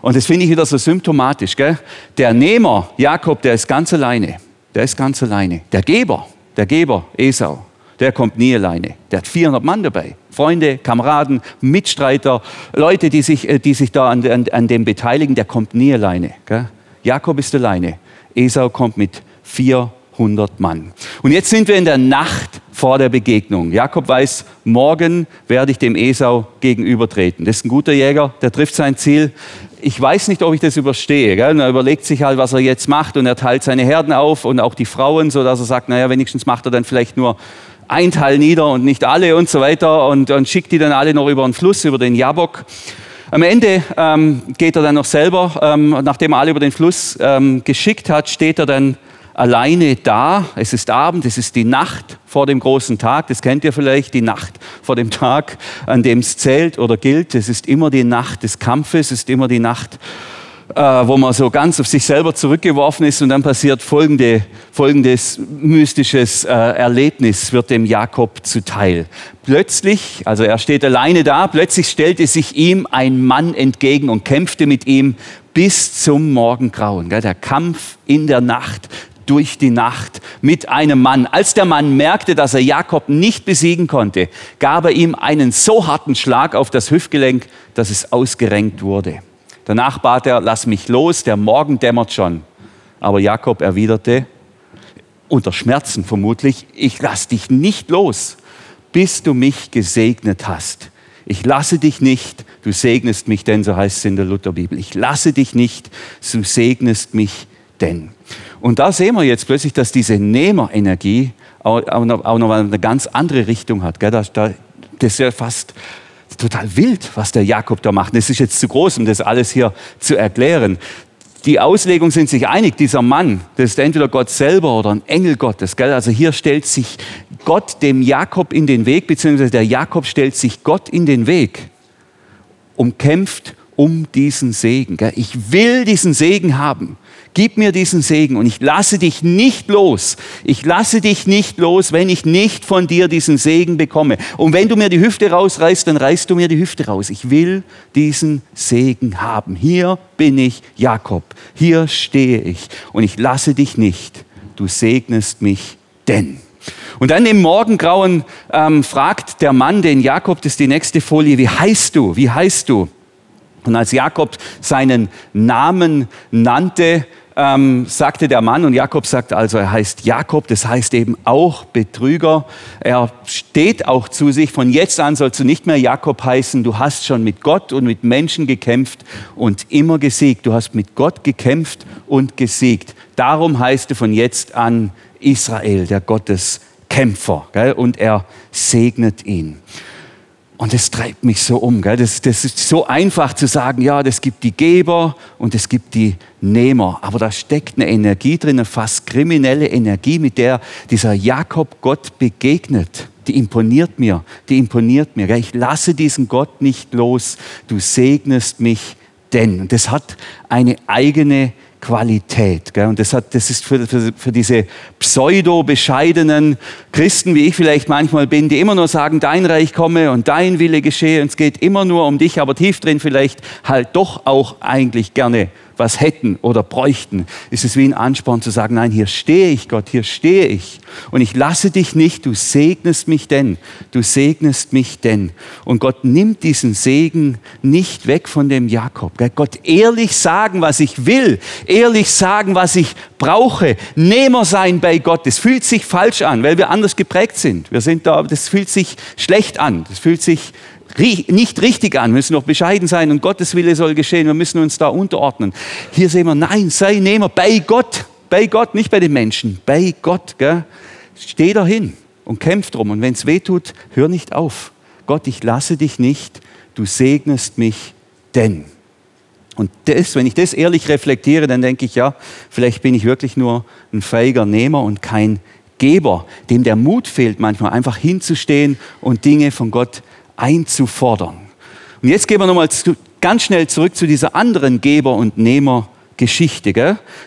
Und das finde ich wieder so symptomatisch. Gell? Der Nehmer, Jakob, der ist ganz alleine. Der ist ganz alleine. Der Geber, der Geber, Esau, der kommt nie alleine. Der hat 400 Mann dabei. Freunde, Kameraden, Mitstreiter, Leute, die sich, äh, die sich da an, an, an dem beteiligen, der kommt nie alleine. Gell? Jakob ist alleine. Esau kommt mit 400 Mann. Und jetzt sind wir in der Nacht vor der Begegnung. Jakob weiß, morgen werde ich dem Esau gegenübertreten. Das ist ein guter Jäger, der trifft sein Ziel. Ich weiß nicht, ob ich das überstehe. Gell? Er überlegt sich halt, was er jetzt macht und er teilt seine Herden auf und auch die Frauen, so dass er sagt, naja, wenigstens macht er dann vielleicht nur ein Teil nieder und nicht alle und so weiter und, und schickt die dann alle noch über den Fluss, über den Jabok. Am Ende ähm, geht er dann noch selber, ähm, nachdem er alle über den Fluss ähm, geschickt hat, steht er dann alleine da. Es ist Abend, es ist die Nacht vor dem großen Tag. Das kennt ihr vielleicht, die Nacht vor dem Tag, an dem es zählt oder gilt. Es ist immer die Nacht des Kampfes, es ist immer die Nacht, äh, wo man so ganz auf sich selber zurückgeworfen ist und dann passiert folgende, folgendes mystisches äh, Erlebnis wird dem Jakob zuteil. Plötzlich, also er steht alleine da, plötzlich stellte sich ihm ein Mann entgegen und kämpfte mit ihm bis zum Morgengrauen. Der Kampf in der Nacht durch die Nacht mit einem Mann. Als der Mann merkte, dass er Jakob nicht besiegen konnte, gab er ihm einen so harten Schlag auf das Hüftgelenk, dass es ausgerenkt wurde. Danach bat er, lass mich los, der Morgen dämmert schon. Aber Jakob erwiderte, unter Schmerzen vermutlich, ich lass dich nicht los, bis du mich gesegnet hast. Ich lasse dich nicht, du segnest mich denn, so heißt es in der Lutherbibel. Ich lasse dich nicht, du segnest mich denn. Und da sehen wir jetzt plötzlich, dass diese Nehmerenergie auch, auch noch eine ganz andere Richtung hat. Das, ist ja fast total wild, was der Jakob da macht. Das ist jetzt zu groß, um das alles hier zu erklären. Die Auslegung sind sich einig, dieser Mann, das ist entweder Gott selber oder ein Engel Gottes. Gell? Also hier stellt sich Gott dem Jakob in den Weg, beziehungsweise der Jakob stellt sich Gott in den Weg, umkämpft um diesen Segen. Ich will diesen Segen haben. Gib mir diesen Segen und ich lasse dich nicht los. Ich lasse dich nicht los, wenn ich nicht von dir diesen Segen bekomme. Und wenn du mir die Hüfte rausreißt, dann reißt du mir die Hüfte raus. Ich will diesen Segen haben. Hier bin ich Jakob. Hier stehe ich und ich lasse dich nicht. Du segnest mich denn. Und dann im Morgengrauen ähm, fragt der Mann den Jakob, das ist die nächste Folie, wie heißt du? Wie heißt du? Und als Jakob seinen Namen nannte, ähm, sagte der Mann, und Jakob sagt also, er heißt Jakob, das heißt eben auch Betrüger. Er steht auch zu sich, von jetzt an sollst du nicht mehr Jakob heißen, du hast schon mit Gott und mit Menschen gekämpft und immer gesiegt. Du hast mit Gott gekämpft und gesiegt. Darum heißt du von jetzt an Israel, der Gotteskämpfer. Gell? Und er segnet ihn. Und das treibt mich so um. Gell? Das, das ist so einfach zu sagen, ja, das gibt die Geber und es gibt die Nehmer. Aber da steckt eine Energie drin, eine fast kriminelle Energie, mit der dieser Jakob Gott begegnet. Die imponiert mir, die imponiert mir. Gell? Ich lasse diesen Gott nicht los. Du segnest mich denn. Und das hat eine eigene Qualität. Gell? Und das, hat, das ist für, für, für diese pseudo-bescheidenen Christen, wie ich vielleicht manchmal bin, die immer nur sagen, dein Reich komme und dein Wille geschehe und es geht immer nur um dich, aber tief drin vielleicht halt doch auch eigentlich gerne was hätten oder bräuchten, ist es wie ein Ansporn zu sagen, nein, hier stehe ich, Gott, hier stehe ich. Und ich lasse dich nicht, du segnest mich denn, du segnest mich denn. Und Gott nimmt diesen Segen nicht weg von dem Jakob. Gott ehrlich sagen, was ich will, ehrlich sagen, was ich brauche, Nehmer sein bei Gott. Das fühlt sich falsch an, weil wir anders geprägt sind. Wir sind da, das fühlt sich schlecht an, das fühlt sich nicht richtig an, wir müssen noch bescheiden sein und Gottes Wille soll geschehen, wir müssen uns da unterordnen. Hier sehen wir, nein, sei Nehmer bei Gott, bei Gott, nicht bei den Menschen, bei Gott. Gell? Steh dahin und kämpf drum und wenn es weh tut, hör nicht auf. Gott, ich lasse dich nicht, du segnest mich denn. Und das, wenn ich das ehrlich reflektiere, dann denke ich, ja, vielleicht bin ich wirklich nur ein feiger Nehmer und kein Geber, dem der Mut fehlt, manchmal einfach hinzustehen und Dinge von Gott einzufordern. Und jetzt gehen wir nochmal ganz schnell zurück zu dieser anderen Geber- und Nehmer-Geschichte.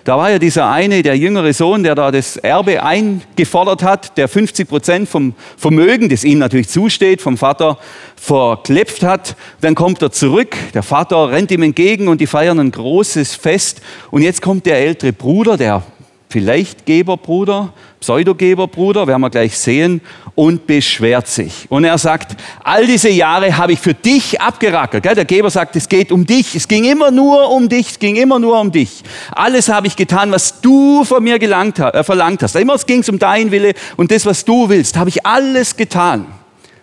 Da war ja dieser eine, der jüngere Sohn, der da das Erbe eingefordert hat, der 50 Prozent vom Vermögen, das ihm natürlich zusteht, vom Vater verklepft hat. Dann kommt er zurück, der Vater rennt ihm entgegen und die feiern ein großes Fest. Und jetzt kommt der ältere Bruder, der vielleicht Geberbruder, Pseudogeberbruder, werden wir gleich sehen, und beschwert sich. Und er sagt, all diese Jahre habe ich für dich abgerackert. Der Geber sagt, es geht um dich, es ging immer nur um dich, es ging immer nur um dich. Alles habe ich getan, was du von mir gelangt, äh, verlangt hast. Immer ging es um dein Wille und das, was du willst, habe ich alles getan.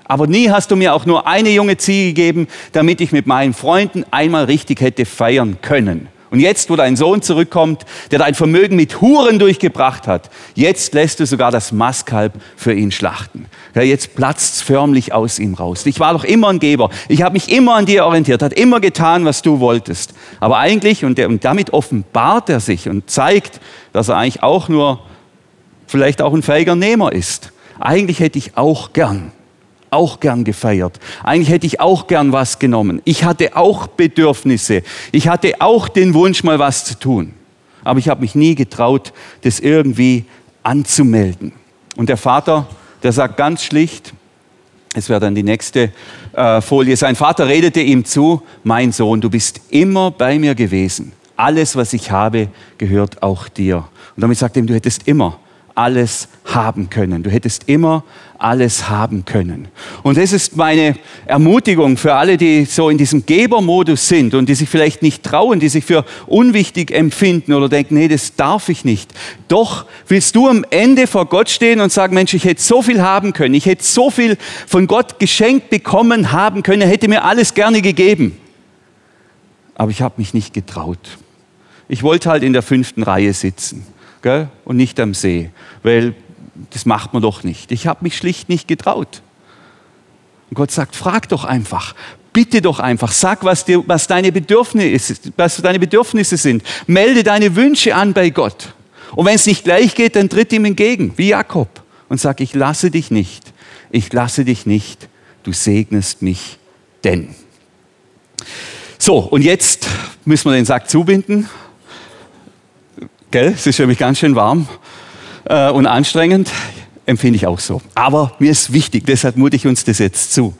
Aber nie hast du mir auch nur eine junge Ziege gegeben, damit ich mit meinen Freunden einmal richtig hätte feiern können. Und jetzt, wo dein Sohn zurückkommt, der dein Vermögen mit Huren durchgebracht hat, jetzt lässt du sogar das Mastkalb für ihn schlachten. Ja, jetzt platzt's förmlich aus ihm raus. Ich war doch immer ein Geber. Ich habe mich immer an dir orientiert, hat immer getan, was du wolltest. Aber eigentlich, und, der, und damit offenbart er sich und zeigt, dass er eigentlich auch nur, vielleicht auch ein fähiger Nehmer ist. Eigentlich hätte ich auch gern auch gern gefeiert. Eigentlich hätte ich auch gern was genommen. Ich hatte auch Bedürfnisse. Ich hatte auch den Wunsch, mal was zu tun. Aber ich habe mich nie getraut, das irgendwie anzumelden. Und der Vater, der sagt ganz schlicht, es wäre dann die nächste äh, Folie, sein Vater redete ihm zu, mein Sohn, du bist immer bei mir gewesen. Alles, was ich habe, gehört auch dir. Und damit sagt er ihm, du hättest immer alles haben können. Du hättest immer alles haben können. Und das ist meine Ermutigung für alle, die so in diesem Gebermodus sind und die sich vielleicht nicht trauen, die sich für unwichtig empfinden oder denken, nee, das darf ich nicht. Doch willst du am Ende vor Gott stehen und sagen, Mensch, ich hätte so viel haben können, ich hätte so viel von Gott geschenkt bekommen haben können, er hätte mir alles gerne gegeben. Aber ich habe mich nicht getraut. Ich wollte halt in der fünften Reihe sitzen gell? und nicht am See, weil das macht man doch nicht. Ich habe mich schlicht nicht getraut. Und Gott sagt, frag doch einfach, bitte doch einfach, sag, was, dir, was, deine Bedürfnisse, was deine Bedürfnisse sind. Melde deine Wünsche an bei Gott. Und wenn es nicht gleich geht, dann tritt ihm entgegen, wie Jakob, und sag, ich lasse dich nicht, ich lasse dich nicht, du segnest mich denn. So, und jetzt müssen wir den Sack zubinden. Gell? Es ist nämlich ganz schön warm äh, und anstrengend. Empfinde ich auch so. Aber mir ist wichtig, deshalb mute ich uns das jetzt zu.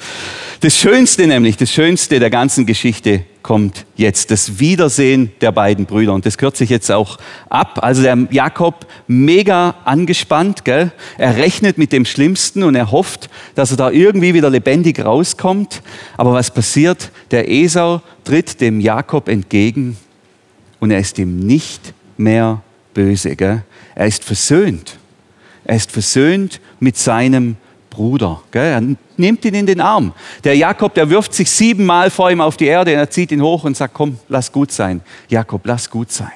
Das Schönste nämlich, das Schönste der ganzen Geschichte kommt jetzt. Das Wiedersehen der beiden Brüder. Und das kürze ich jetzt auch ab. Also der Jakob mega angespannt, gell? Er rechnet mit dem Schlimmsten und er hofft, dass er da irgendwie wieder lebendig rauskommt. Aber was passiert? Der Esau tritt dem Jakob entgegen und er ist ihm nicht mehr böse. Gell? Er ist versöhnt. Er ist versöhnt mit seinem Bruder. Gell? Er nimmt ihn in den Arm. Der Jakob, der wirft sich siebenmal vor ihm auf die Erde und er zieht ihn hoch und sagt, komm, lass gut sein. Jakob, lass gut sein.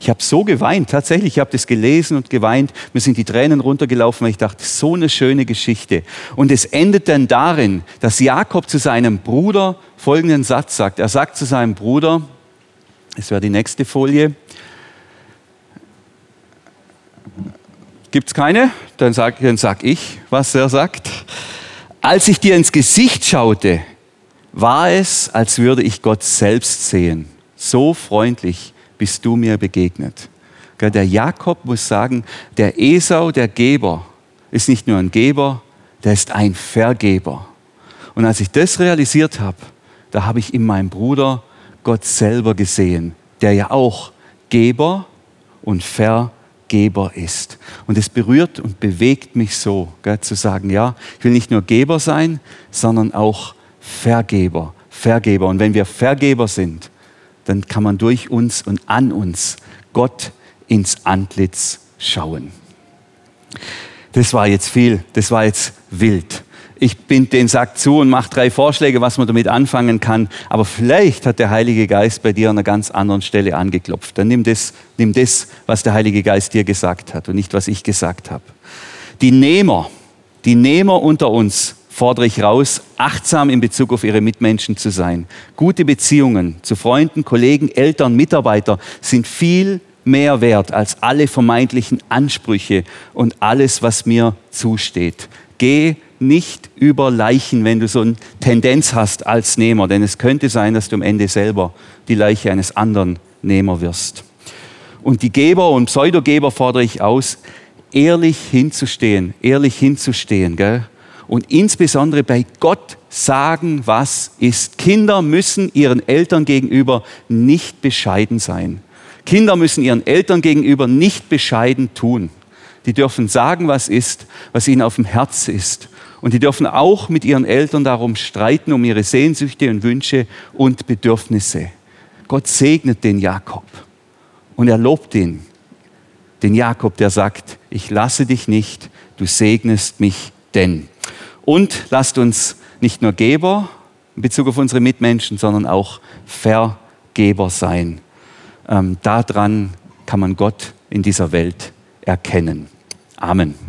Ich habe so geweint, tatsächlich, ich habe das gelesen und geweint. Mir sind die Tränen runtergelaufen, weil ich dachte, so eine schöne Geschichte. Und es endet dann darin, dass Jakob zu seinem Bruder folgenden Satz sagt. Er sagt zu seinem Bruder, es wäre die nächste Folie, Gibt es keine? Dann sage dann sag ich, was er sagt. Als ich dir ins Gesicht schaute, war es, als würde ich Gott selbst sehen. So freundlich bist du mir begegnet. Der Jakob muss sagen, der Esau, der Geber, ist nicht nur ein Geber, der ist ein Vergeber. Und als ich das realisiert habe, da habe ich in meinem Bruder Gott selber gesehen, der ja auch Geber und Vergeber Geber ist. Und es berührt und bewegt mich so, gell, zu sagen, ja, ich will nicht nur Geber sein, sondern auch Vergeber, Vergeber. Und wenn wir Vergeber sind, dann kann man durch uns und an uns Gott ins Antlitz schauen. Das war jetzt viel, das war jetzt wild ich bind den Sack zu und mache drei Vorschläge, was man damit anfangen kann. Aber vielleicht hat der Heilige Geist bei dir an einer ganz anderen Stelle angeklopft. Dann nimm das, nimm das, was der Heilige Geist dir gesagt hat und nicht, was ich gesagt habe. Die Nehmer, die Nehmer unter uns fordere ich raus, achtsam in Bezug auf ihre Mitmenschen zu sein. Gute Beziehungen zu Freunden, Kollegen, Eltern, Mitarbeiter sind viel mehr wert als alle vermeintlichen Ansprüche und alles, was mir zusteht. Geh nicht über Leichen, wenn du so eine Tendenz hast als Nehmer, denn es könnte sein, dass du am Ende selber die Leiche eines anderen Nehmer wirst. Und die Geber und Pseudogeber fordere ich aus, ehrlich hinzustehen, ehrlich hinzustehen, gell? Und insbesondere bei Gott sagen, was ist. Kinder müssen ihren Eltern gegenüber nicht bescheiden sein. Kinder müssen ihren Eltern gegenüber nicht bescheiden tun. Die dürfen sagen, was ist, was ihnen auf dem Herz ist. Und die dürfen auch mit ihren Eltern darum streiten, um ihre Sehnsüchte und Wünsche und Bedürfnisse. Gott segnet den Jakob und er lobt ihn. Den Jakob, der sagt, ich lasse dich nicht, du segnest mich denn. Und lasst uns nicht nur Geber in Bezug auf unsere Mitmenschen, sondern auch Vergeber sein. Ähm, daran kann man Gott in dieser Welt erkennen. Amen.